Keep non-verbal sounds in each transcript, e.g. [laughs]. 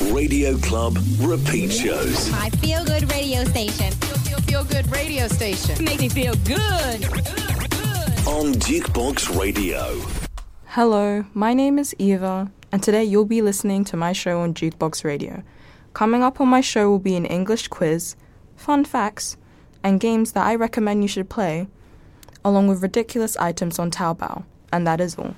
Radio Club repeat shows. My feel good radio station. Feel, feel, feel good radio station. Makes me feel good. On Dukebox Radio. Hello, my name is Eva, and today you'll be listening to my show on Dukebox Radio. Coming up on my show will be an English quiz, fun facts, and games that I recommend you should play, along with ridiculous items on Taobao, and that is all.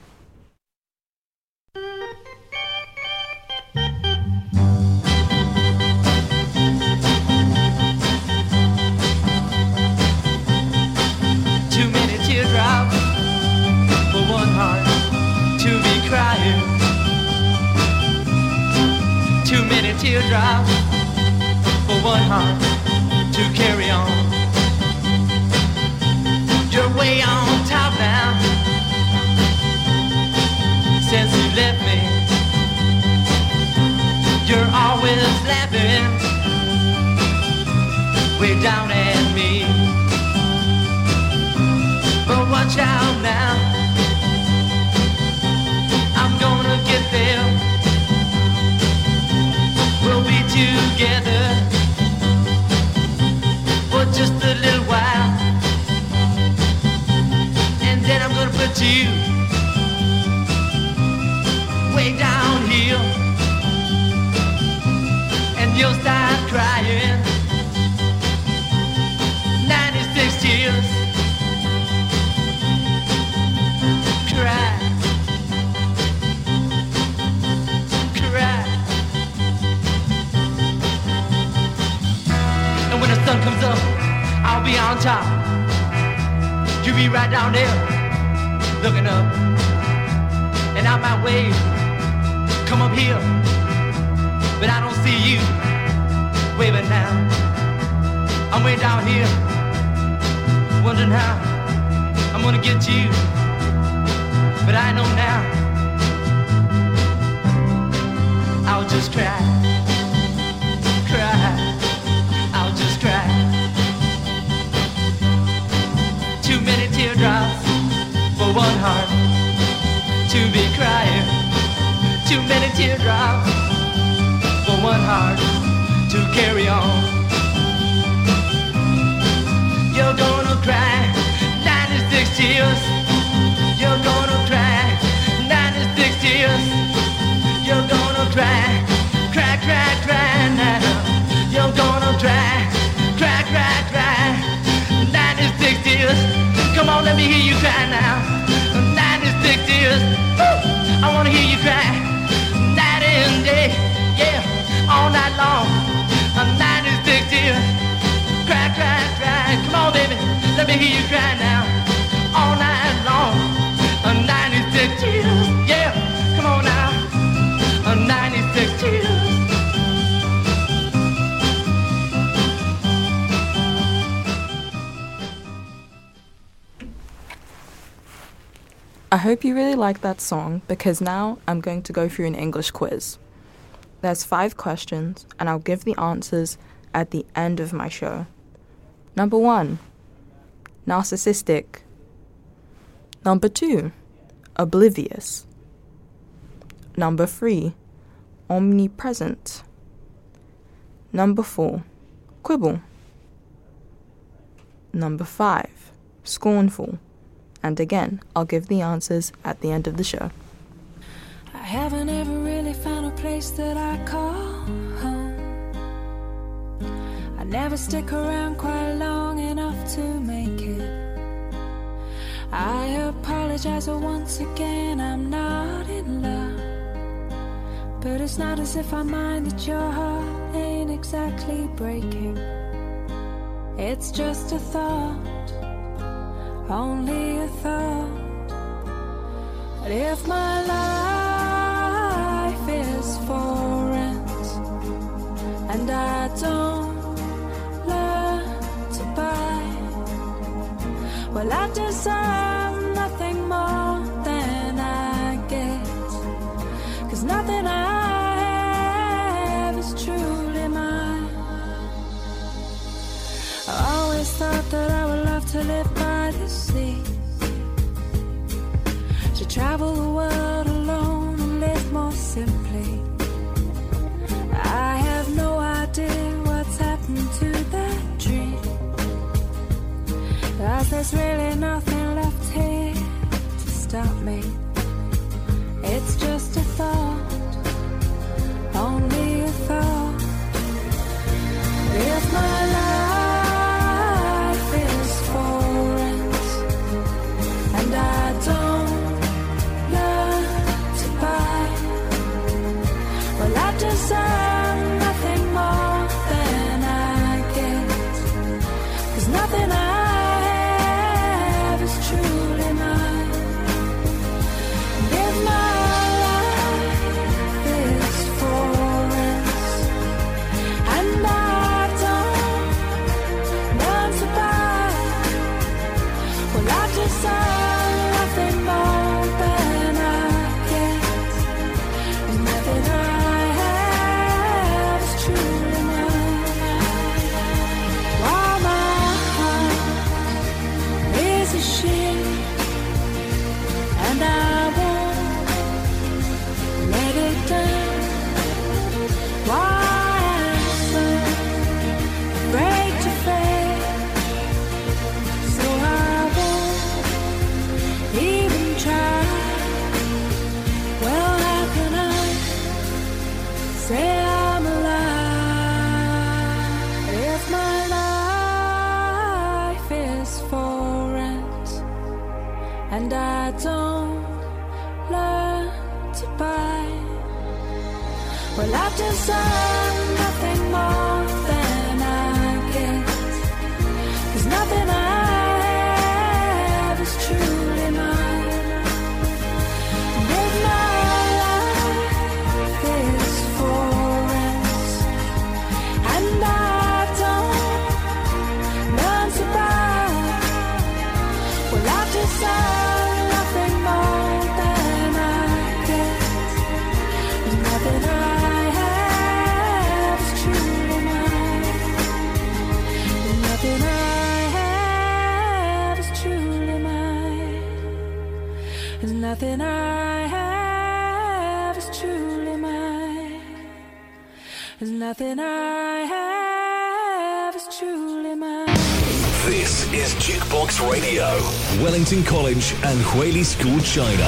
Teardrops for one heart to carry on. You're way on top now since you left me. You're always laughing way down at me. But watch out now. You way down here. And you'll start crying. 96 tears. cry, cry. And when the sun comes up, I'll be on top. You be right down there, looking up. And I might way. come up here, but I don't see you waving now. I'm way down here, wondering how I'm gonna get you but I know now I'll just cry, cry, I'll just cry. Too many teardrops one heart to be crying. Too many teardrops for one heart to carry on. You're gonna cry 96 tears. You're gonna cry 96 tears. You're gonna cry, cry, cry, cry now. You're gonna cry, cry, cry, cry 96 tears. Come on, let me hear you cry now. 96 tears. Woo! I wanna hear you cry night and day. Yeah, all night long. 96 tears. Cry, cry, cry. Come on, baby, let me hear you cry now. All night long. 96 tears. Yeah, I hope you really like that song because now I'm going to go through an English quiz. There's five questions, and I'll give the answers at the end of my show. Number one, narcissistic. Number two, oblivious. Number three, omnipresent. Number four, quibble. Number five, scornful. And again, I'll give the answers at the end of the show. I haven't ever really found a place that I call home. I never stick around quite long enough to make it. I apologize once again, I'm not in love. But it's not as if I mind that your heart ain't exactly breaking. It's just a thought, only a thought. But if my life is for rent and I don't learn to buy, well, I deserve nothing more than I get. Cause nothing I have is truly mine. I always thought that I would love to live travel the world alone and live more simply. I have no idea what's happened to that dream. Cause there's really nothing left here to stop me. It's just a thought, only a thought. If my life This is Dukebox Radio, Wellington College and Huili School, China.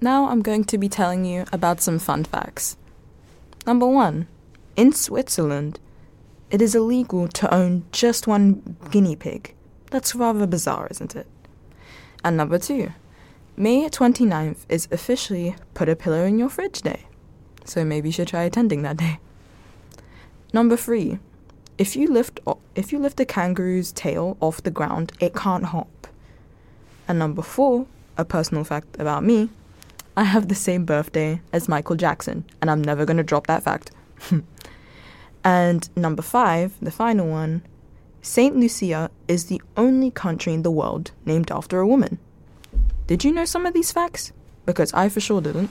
Now I'm going to be telling you about some fun facts. Number one, in Switzerland, it is illegal to own just one guinea pig. That's rather bizarre, isn't it? And number two, May 29th is officially Put a Pillow in Your Fridge Day. So maybe you should try attending that day. Number three, if you lift o- if you lift a kangaroo's tail off the ground, it can't hop. And number four, a personal fact about me, I have the same birthday as Michael Jackson, and I'm never gonna drop that fact. [laughs] and number five, the final one, Saint Lucia is the only country in the world named after a woman. Did you know some of these facts? Because I for sure didn't.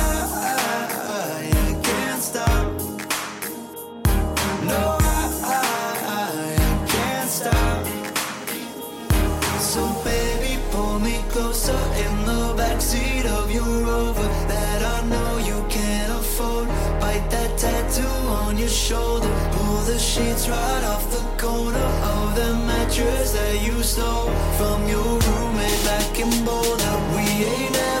mattress that i know you can afford. Bite that tattoo on your shoulder. Pull the sheets right off the corner of the mattress that you stole from your roommate back in Boulder. We ain't ever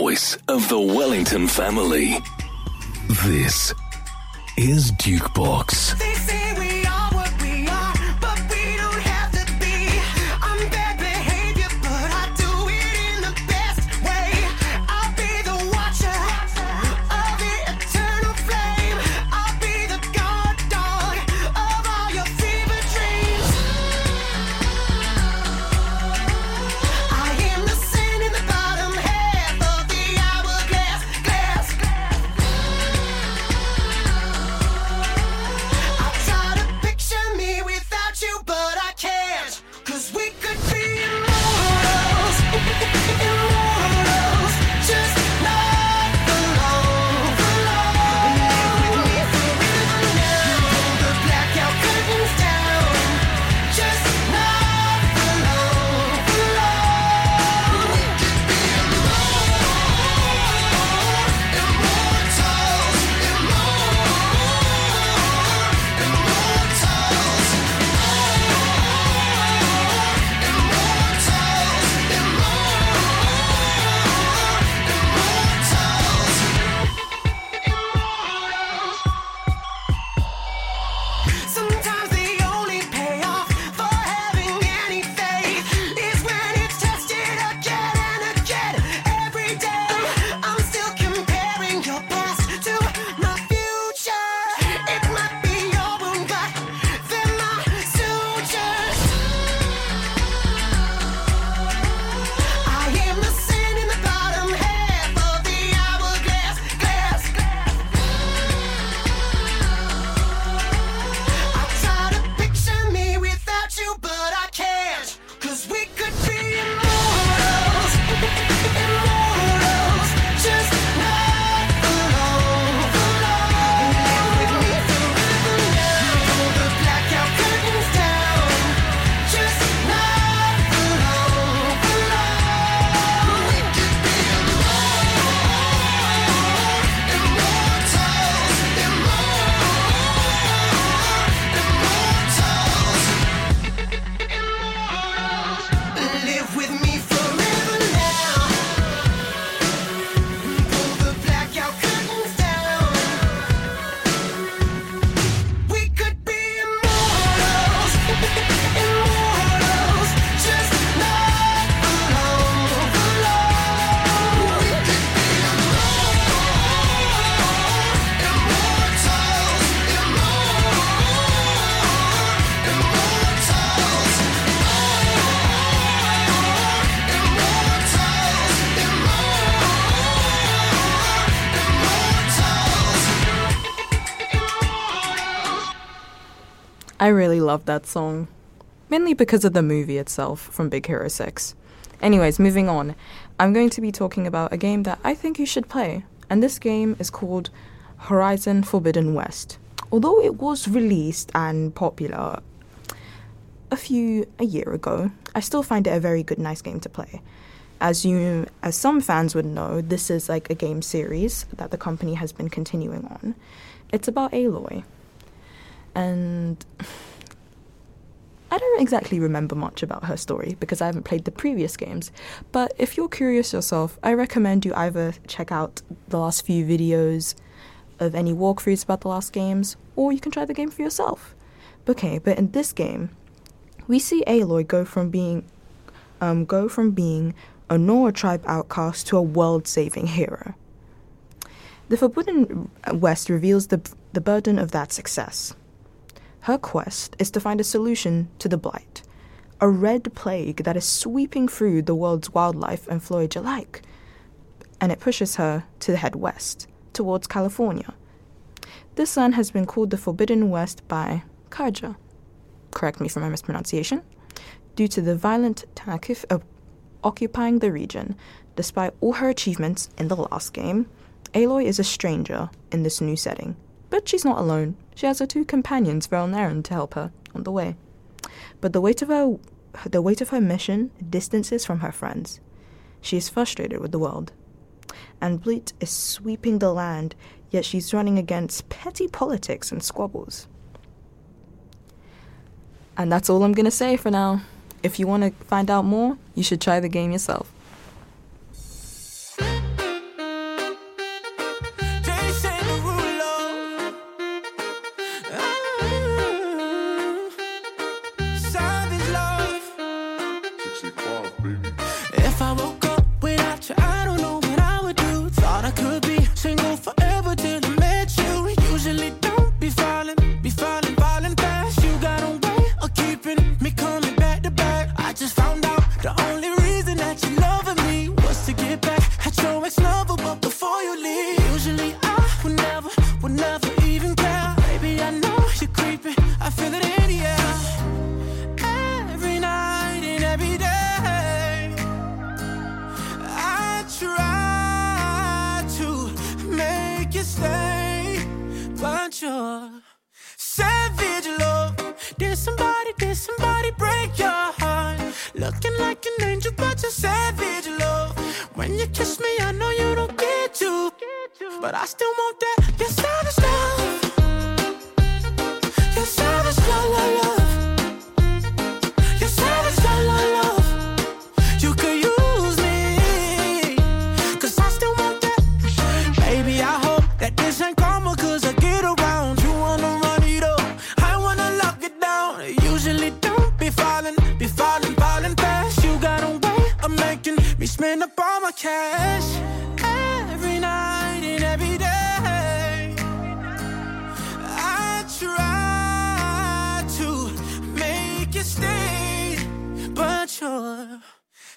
voice of the Wellington family. This is Dukebox. They I really love that song. Mainly because of the movie itself from Big Hero 6. Anyways, moving on. I'm going to be talking about a game that I think you should play. And this game is called Horizon Forbidden West. Although it was released and popular a few a year ago, I still find it a very good nice game to play. As you as some fans would know, this is like a game series that the company has been continuing on. It's about Aloy. And [sighs] I don't exactly remember much about her story because I haven't played the previous games. But if you're curious yourself, I recommend you either check out the last few videos of any walkthroughs about the last games, or you can try the game for yourself. Okay, but in this game, we see Aloy go from being um, go from being a Nora tribe outcast to a world-saving hero. The Forbidden West reveals the the burden of that success. Her quest is to find a solution to the Blight, a red plague that is sweeping through the world's wildlife and foliage alike, and it pushes her to head west, towards California. This land has been called the Forbidden West by Carja, correct me for my mispronunciation, due to the violent Takif of occupying the region. Despite all her achievements in the last game, Aloy is a stranger in this new setting. But she's not alone. She has her two companions, Varl and Erend, to help her on the way. But the weight of her the weight of her mission distances from her friends. She is frustrated with the world. And Blight is sweeping the land, yet she's running against petty politics and squabbles. And that's all I'm gonna say for now. If you want to find out more, you should try the game yourself. Spend up all my cash every night and every day. I try to make you stay, but you're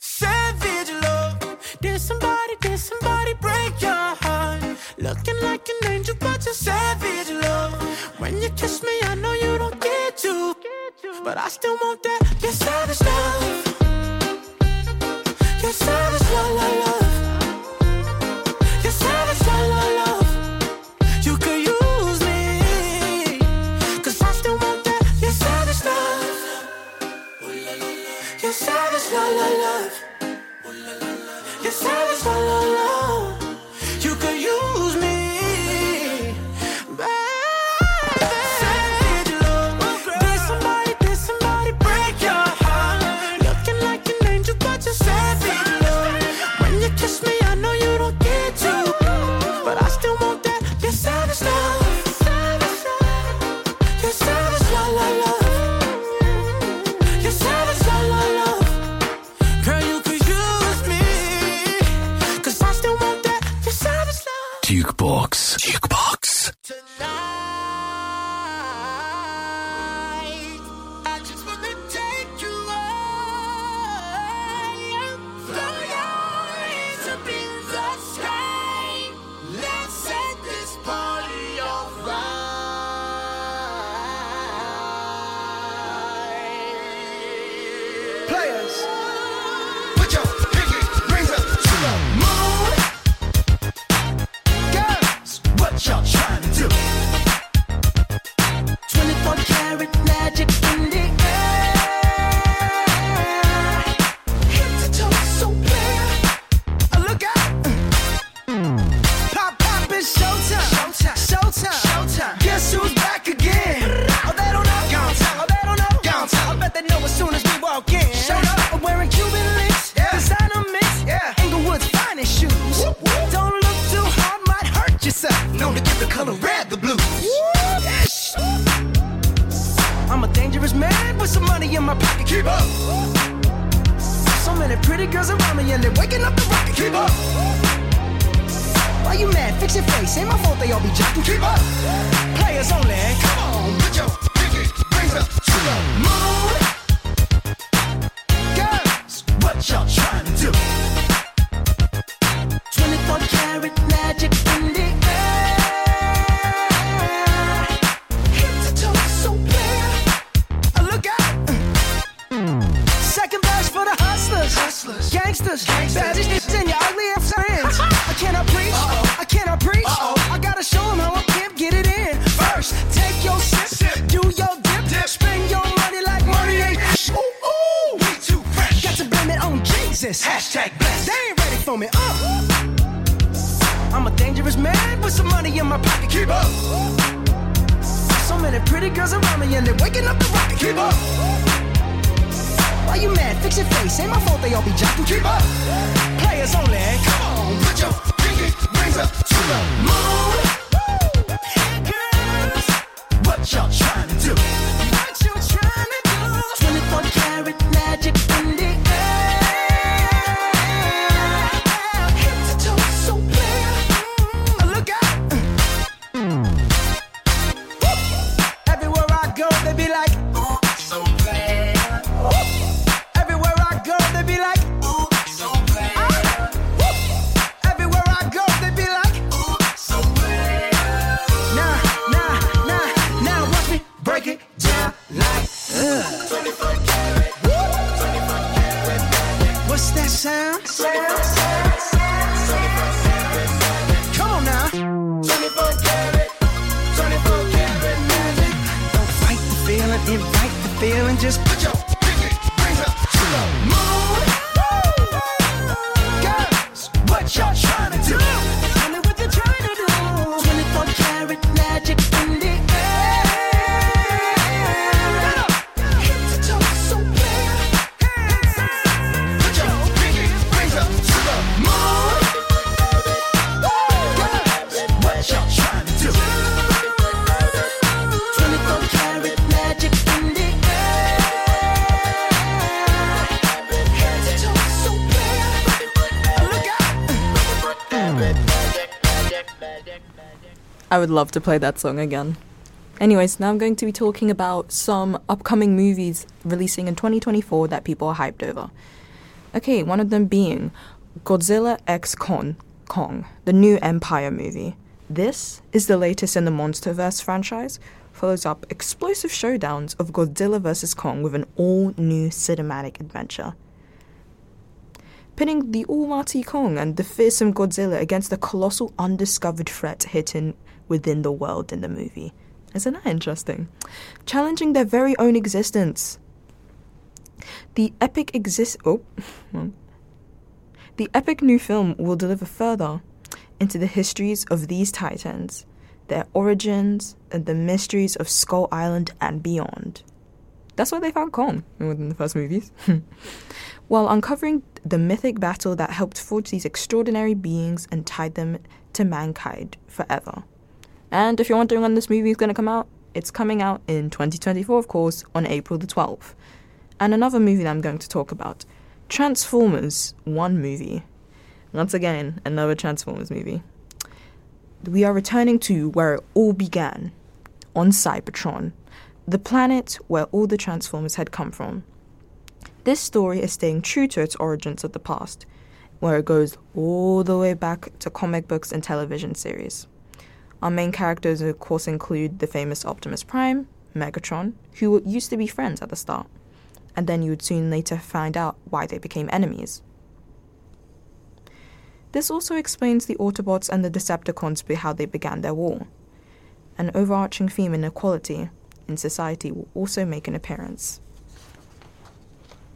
savage love. Did somebody, did somebody break your heart? Looking like an angel, but you're savage love. When you kiss me, I know you don't get to, but I still want that. You're savage love. You're savage. Savage love, love, trying to do? I would love to play that song again. Anyways, now I'm going to be talking about some upcoming movies releasing in 2024 that people are hyped over. Okay, one of them being Godzilla X Kong, Kong, the new Empire movie. This is the latest in the MonsterVerse franchise, follows up explosive showdowns of Godzilla vs. Kong with an all new cinematic adventure. Pinning the almighty Kong and the fearsome Godzilla against the colossal undiscovered threat hidden within the world in the movie. Isn't that interesting? Challenging their very own existence. The epic exist. Oh. [laughs] The epic new film will deliver further into the histories of these titans, their origins, and the mysteries of Skull Island and beyond. That's why they found Kong within the first movies. [laughs] While uncovering the mythic battle that helped forge these extraordinary beings and tied them to mankind forever. And if you're wondering when this movie is going to come out, it's coming out in 2024, of course, on April the 12th. And another movie that I'm going to talk about Transformers, one movie. Once again, another Transformers movie. We are returning to where it all began on Cybertron, the planet where all the Transformers had come from. This story is staying true to its origins of the past, where it goes all the way back to comic books and television series. Our main characters, of course, include the famous Optimus Prime, Megatron, who used to be friends at the start, and then you would soon later find out why they became enemies. This also explains the Autobots and the Decepticons how they began their war. An overarching theme in equality in society will also make an appearance.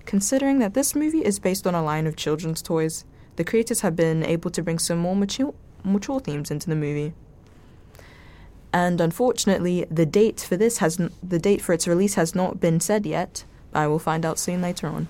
Considering that this movie is based on a line of children's toys, the creators have been able to bring some more mature, mature themes into the movie. And unfortunately, the date for this has n- the date for its release has not been said yet. I will find out soon later on.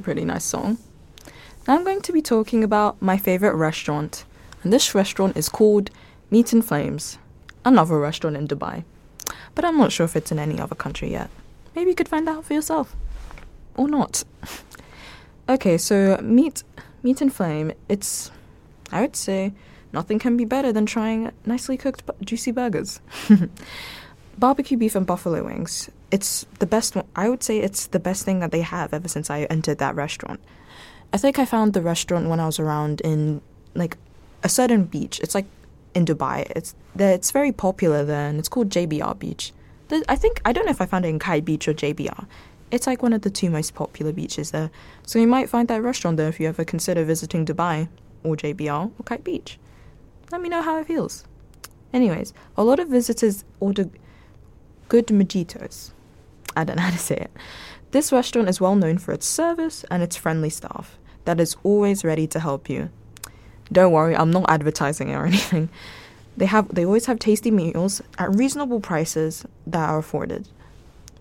A pretty nice song. Now I'm going to be talking about my favorite restaurant, and this restaurant is called Meat and Flames, another restaurant in Dubai. But I'm not sure if it's in any other country yet. Maybe you could find out for yourself. Or not. [laughs] okay, so Meat Meat and Flame, it's I would say nothing can be better than trying nicely cooked bu- juicy burgers. [laughs] Barbecue beef and buffalo wings. It's the best. I would say it's the best thing that they have ever since I entered that restaurant. I think I found the restaurant when I was around in like a certain beach. It's like in Dubai. It's there. It's very popular there, and it's called JBR Beach. The, I think I don't know if I found it in Kite Beach or JBR. It's like one of the two most popular beaches there. So you might find that restaurant there if you ever consider visiting Dubai or JBR or Kite Beach. Let me know how it feels. Anyways, a lot of visitors order good mojitos. I don't know how to say it. This restaurant is well known for its service and its friendly staff that is always ready to help you. Don't worry, I'm not advertising it or [laughs] anything. They have they always have tasty meals at reasonable prices that are afforded.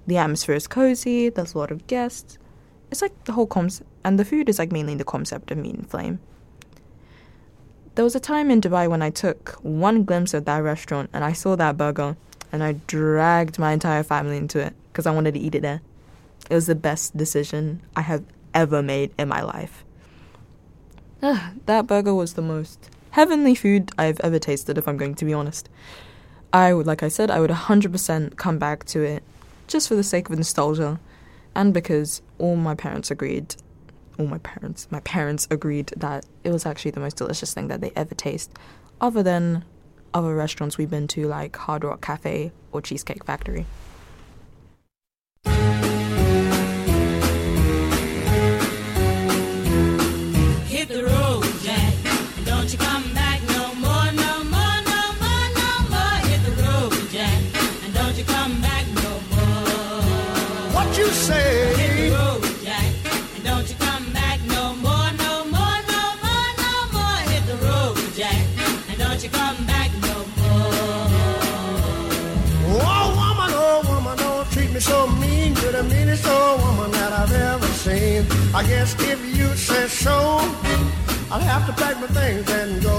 The atmosphere is cozy, there's a lot of guests. It's like the whole concept, and the food is like mainly the concept of meat and flame. There was a time in Dubai when I took one glimpse of that restaurant and I saw that burger and I dragged my entire family into it because I wanted to eat it there. It was the best decision I have ever made in my life. That burger was the most heavenly food I've ever tasted, if I'm going to be honest. I would, like I said, I would 100% come back to it just for the sake of nostalgia and because all my parents agreed all my parents my parents agreed that it was actually the most delicious thing that they ever taste other than other restaurants we've been to like Hard Rock Cafe or Cheesecake Factory. I've ever seen. I guess if you say so, I'll have to pack my things and go.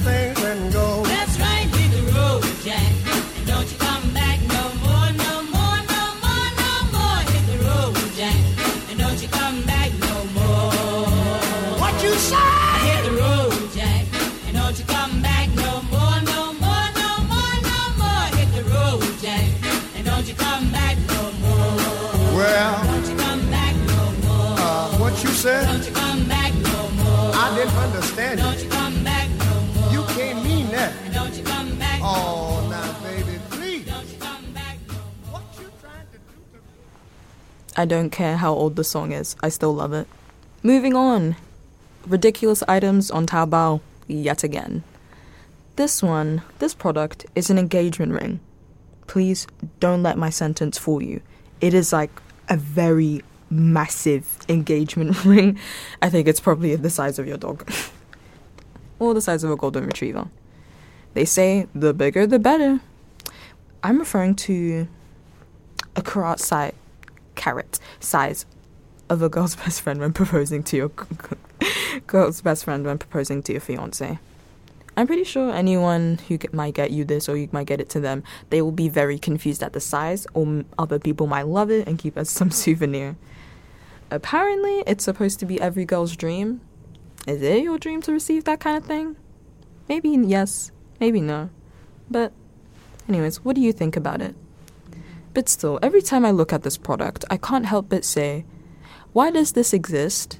I don't care how old the song is, I still love it. Moving on. Ridiculous items on Taobao yet again. This one, this product, is an engagement ring. Please don't let my sentence fool you. It is like a very massive engagement [laughs] ring. I think it's probably the size of your dog. [laughs] or the size of a golden retriever. They say the bigger the better. I'm referring to a carat size, carat size of a girl's [laughs] best friend when proposing to your girl's best friend when proposing to your fiance. I'm pretty sure anyone who get, might get you this or you might get it to them, they will be very confused at the size, or other people might love it and keep it as [laughs] some souvenir. Apparently, it's supposed to be every girl's dream. Is it your dream to receive that kind of thing? Maybe yes, maybe no. But, anyways, what do you think about it? But still, every time I look at this product, I can't help but say, why does this exist?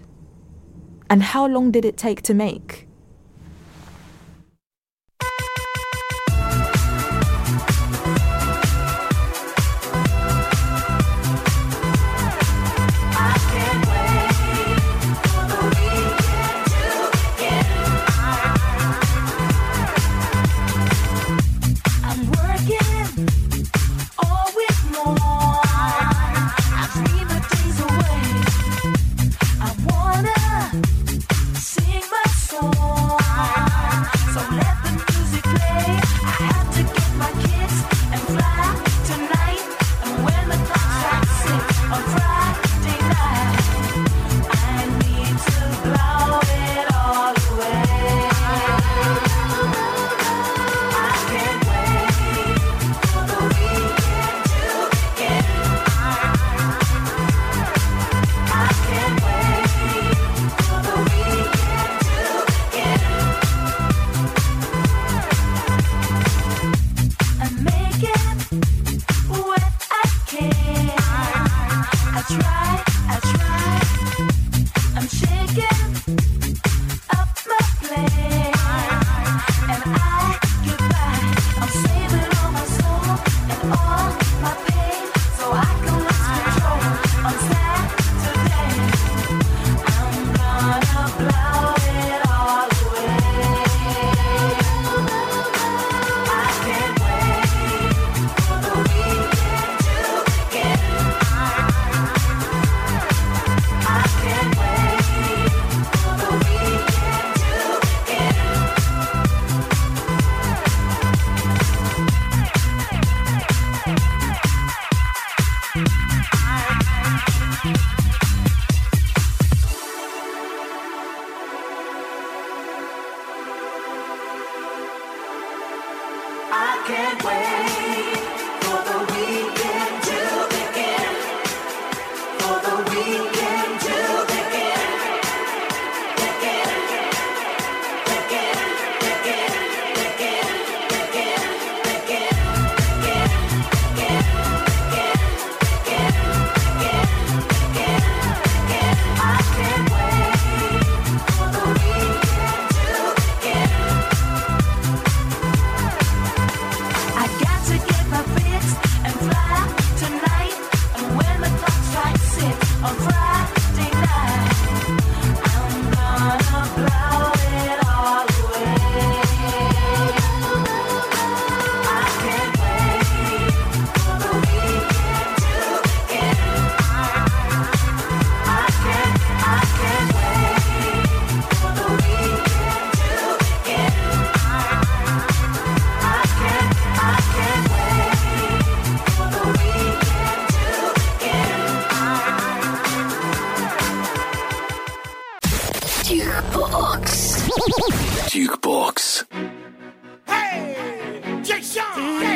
And how long did it take to make?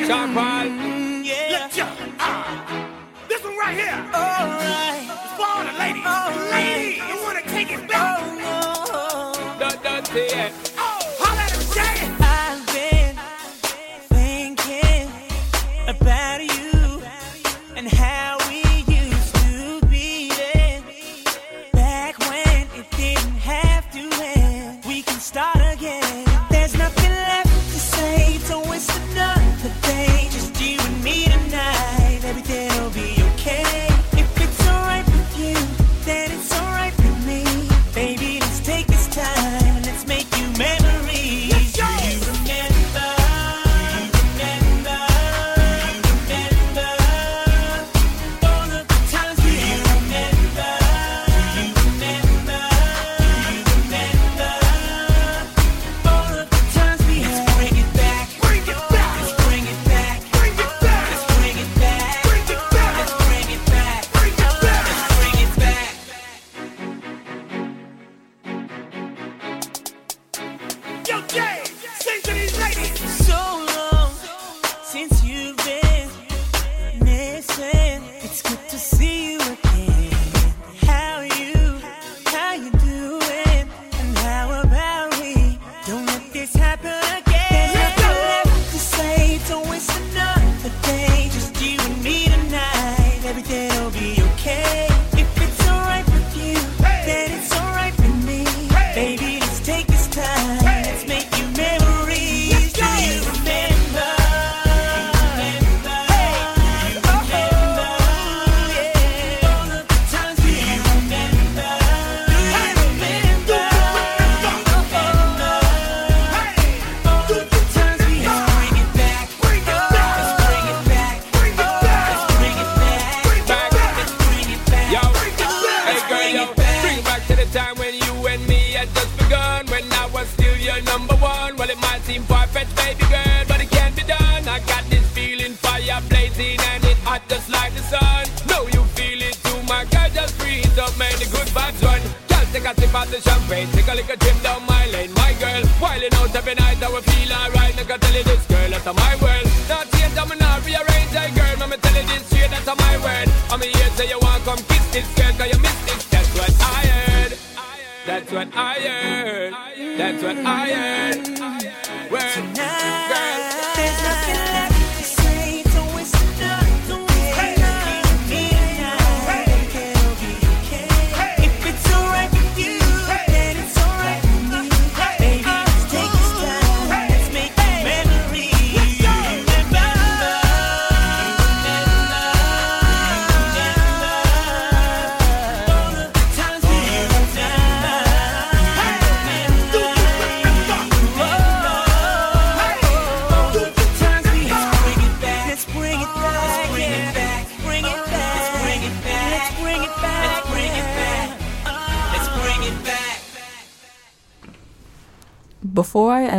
Top five. Mm. Mm, yeah. yeah. Uh, this one right here. All right. For all the ladies. Ladies, you want to take it back. Oh, no. Dun, dun, yeah.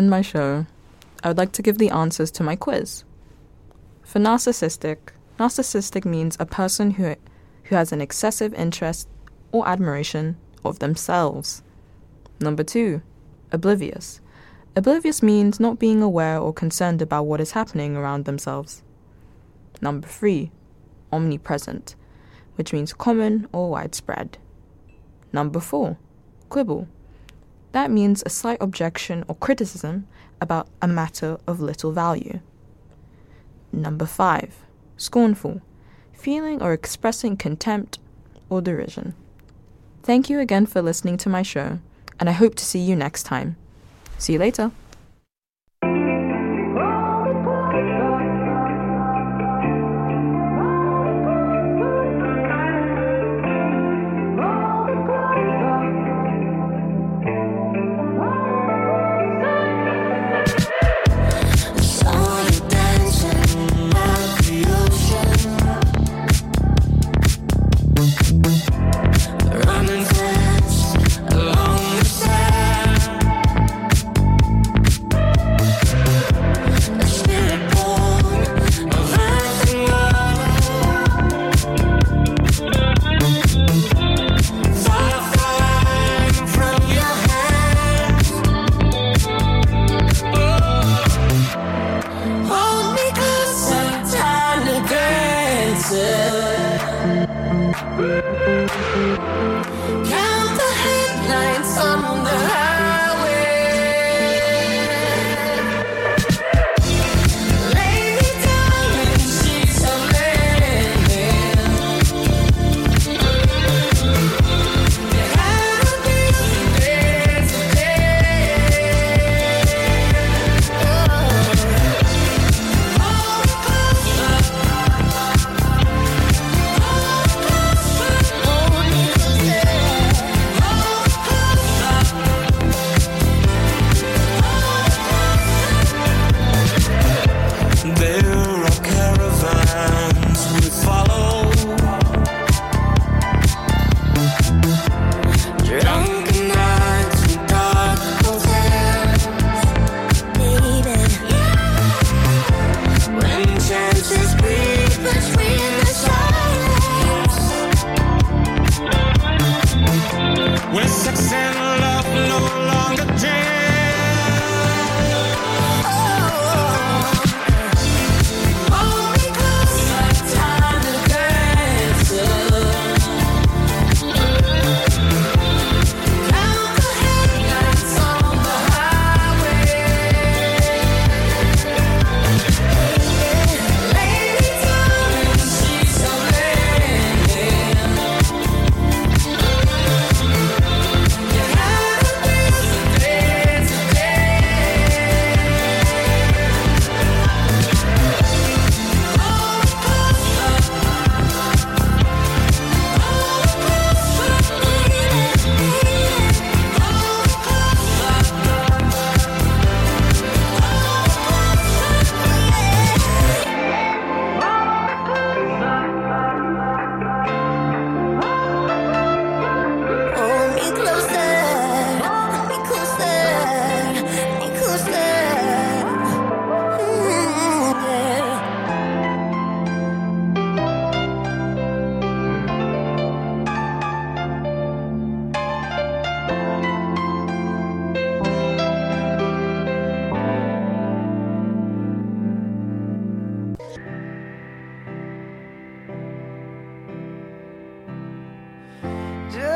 end my show, I would like to give the answers to my quiz. For narcissistic, narcissistic means a person who, who has an excessive interest or admiration of themselves. Number two, oblivious. Oblivious means not being aware or concerned about what is happening around themselves. Number three, omnipresent, which means common or widespread. Number four, quibble, that means a slight objection or criticism about a matter of little value. Number five, scornful, feeling or expressing contempt or derision. Thank you again for listening to my show, and I hope to see you next time. See you later.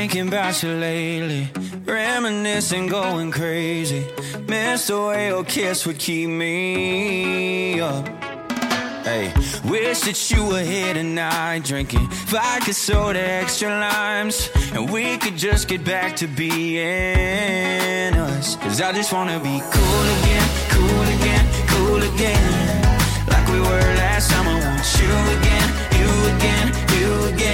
Thinking about you lately, reminiscing, going crazy. Miss the way your kiss would keep me up. Hey, wish that you were here tonight, drinking vodka soda, extra limes, and we could just get back to being us. Cause I just wanna be cool again, cool again, cool again. Like we were last summer, want you again, you again, you again.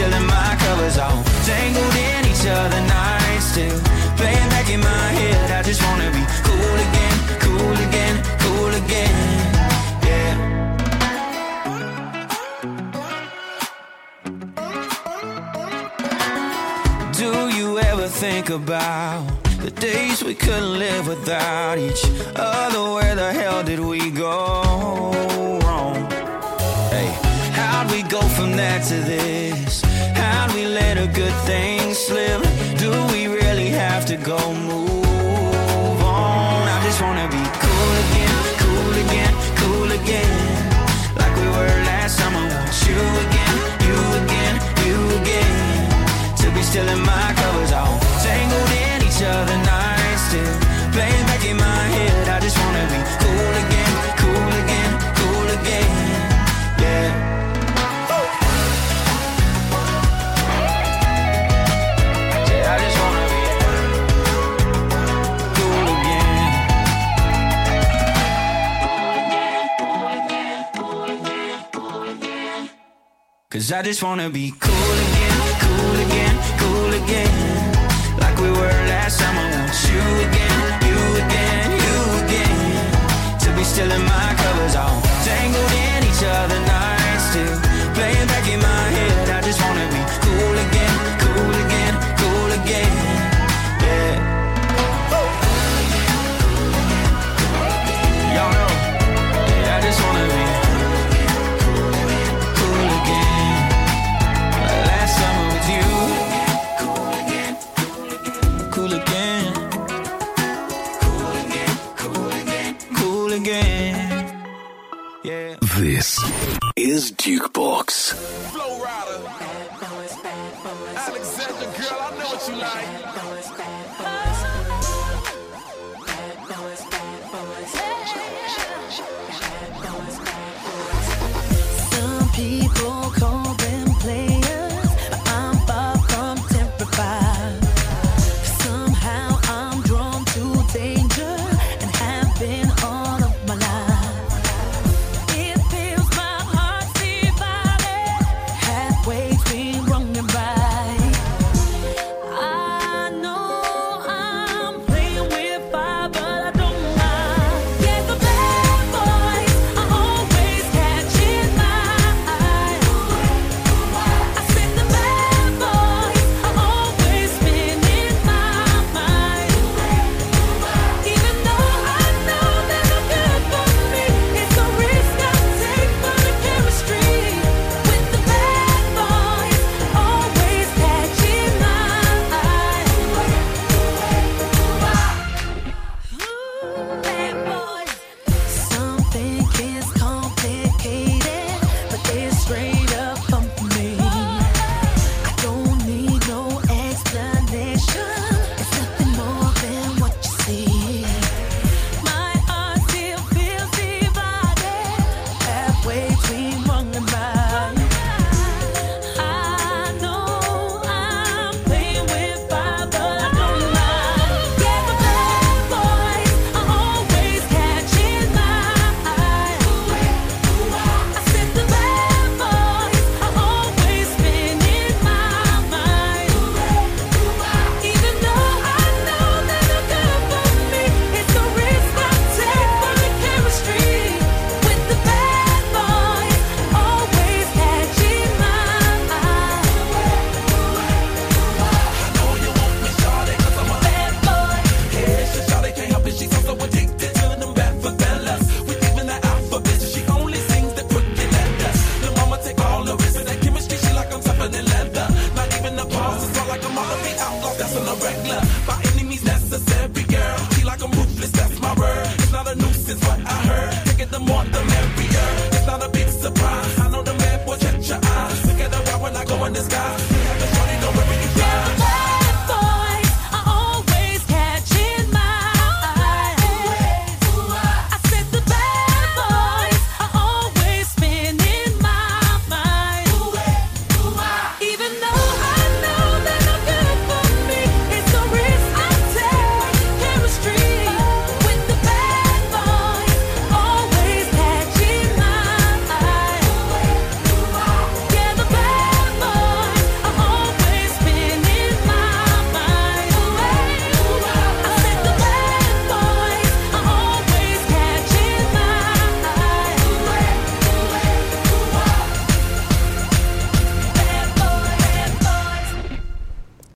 In my covers, all tangled in each other nights still. Playing back in my head, I just wanna be cool again, cool again, cool again. Yeah. Do you ever think about the days we couldn't live without each other? Where the hell did we go wrong? Hey, how'd we go from that to this? Let a good thing slip? Do we really have to go move on? I just wanna be cool again, cool again, cool again. Like we were last summer. Want you again, you again, you again. To be still in my Cause I just wanna be cool again, cool again, cool again. Like we were last summer. Want you again, you again, you again. To be still in my covers, all what you like.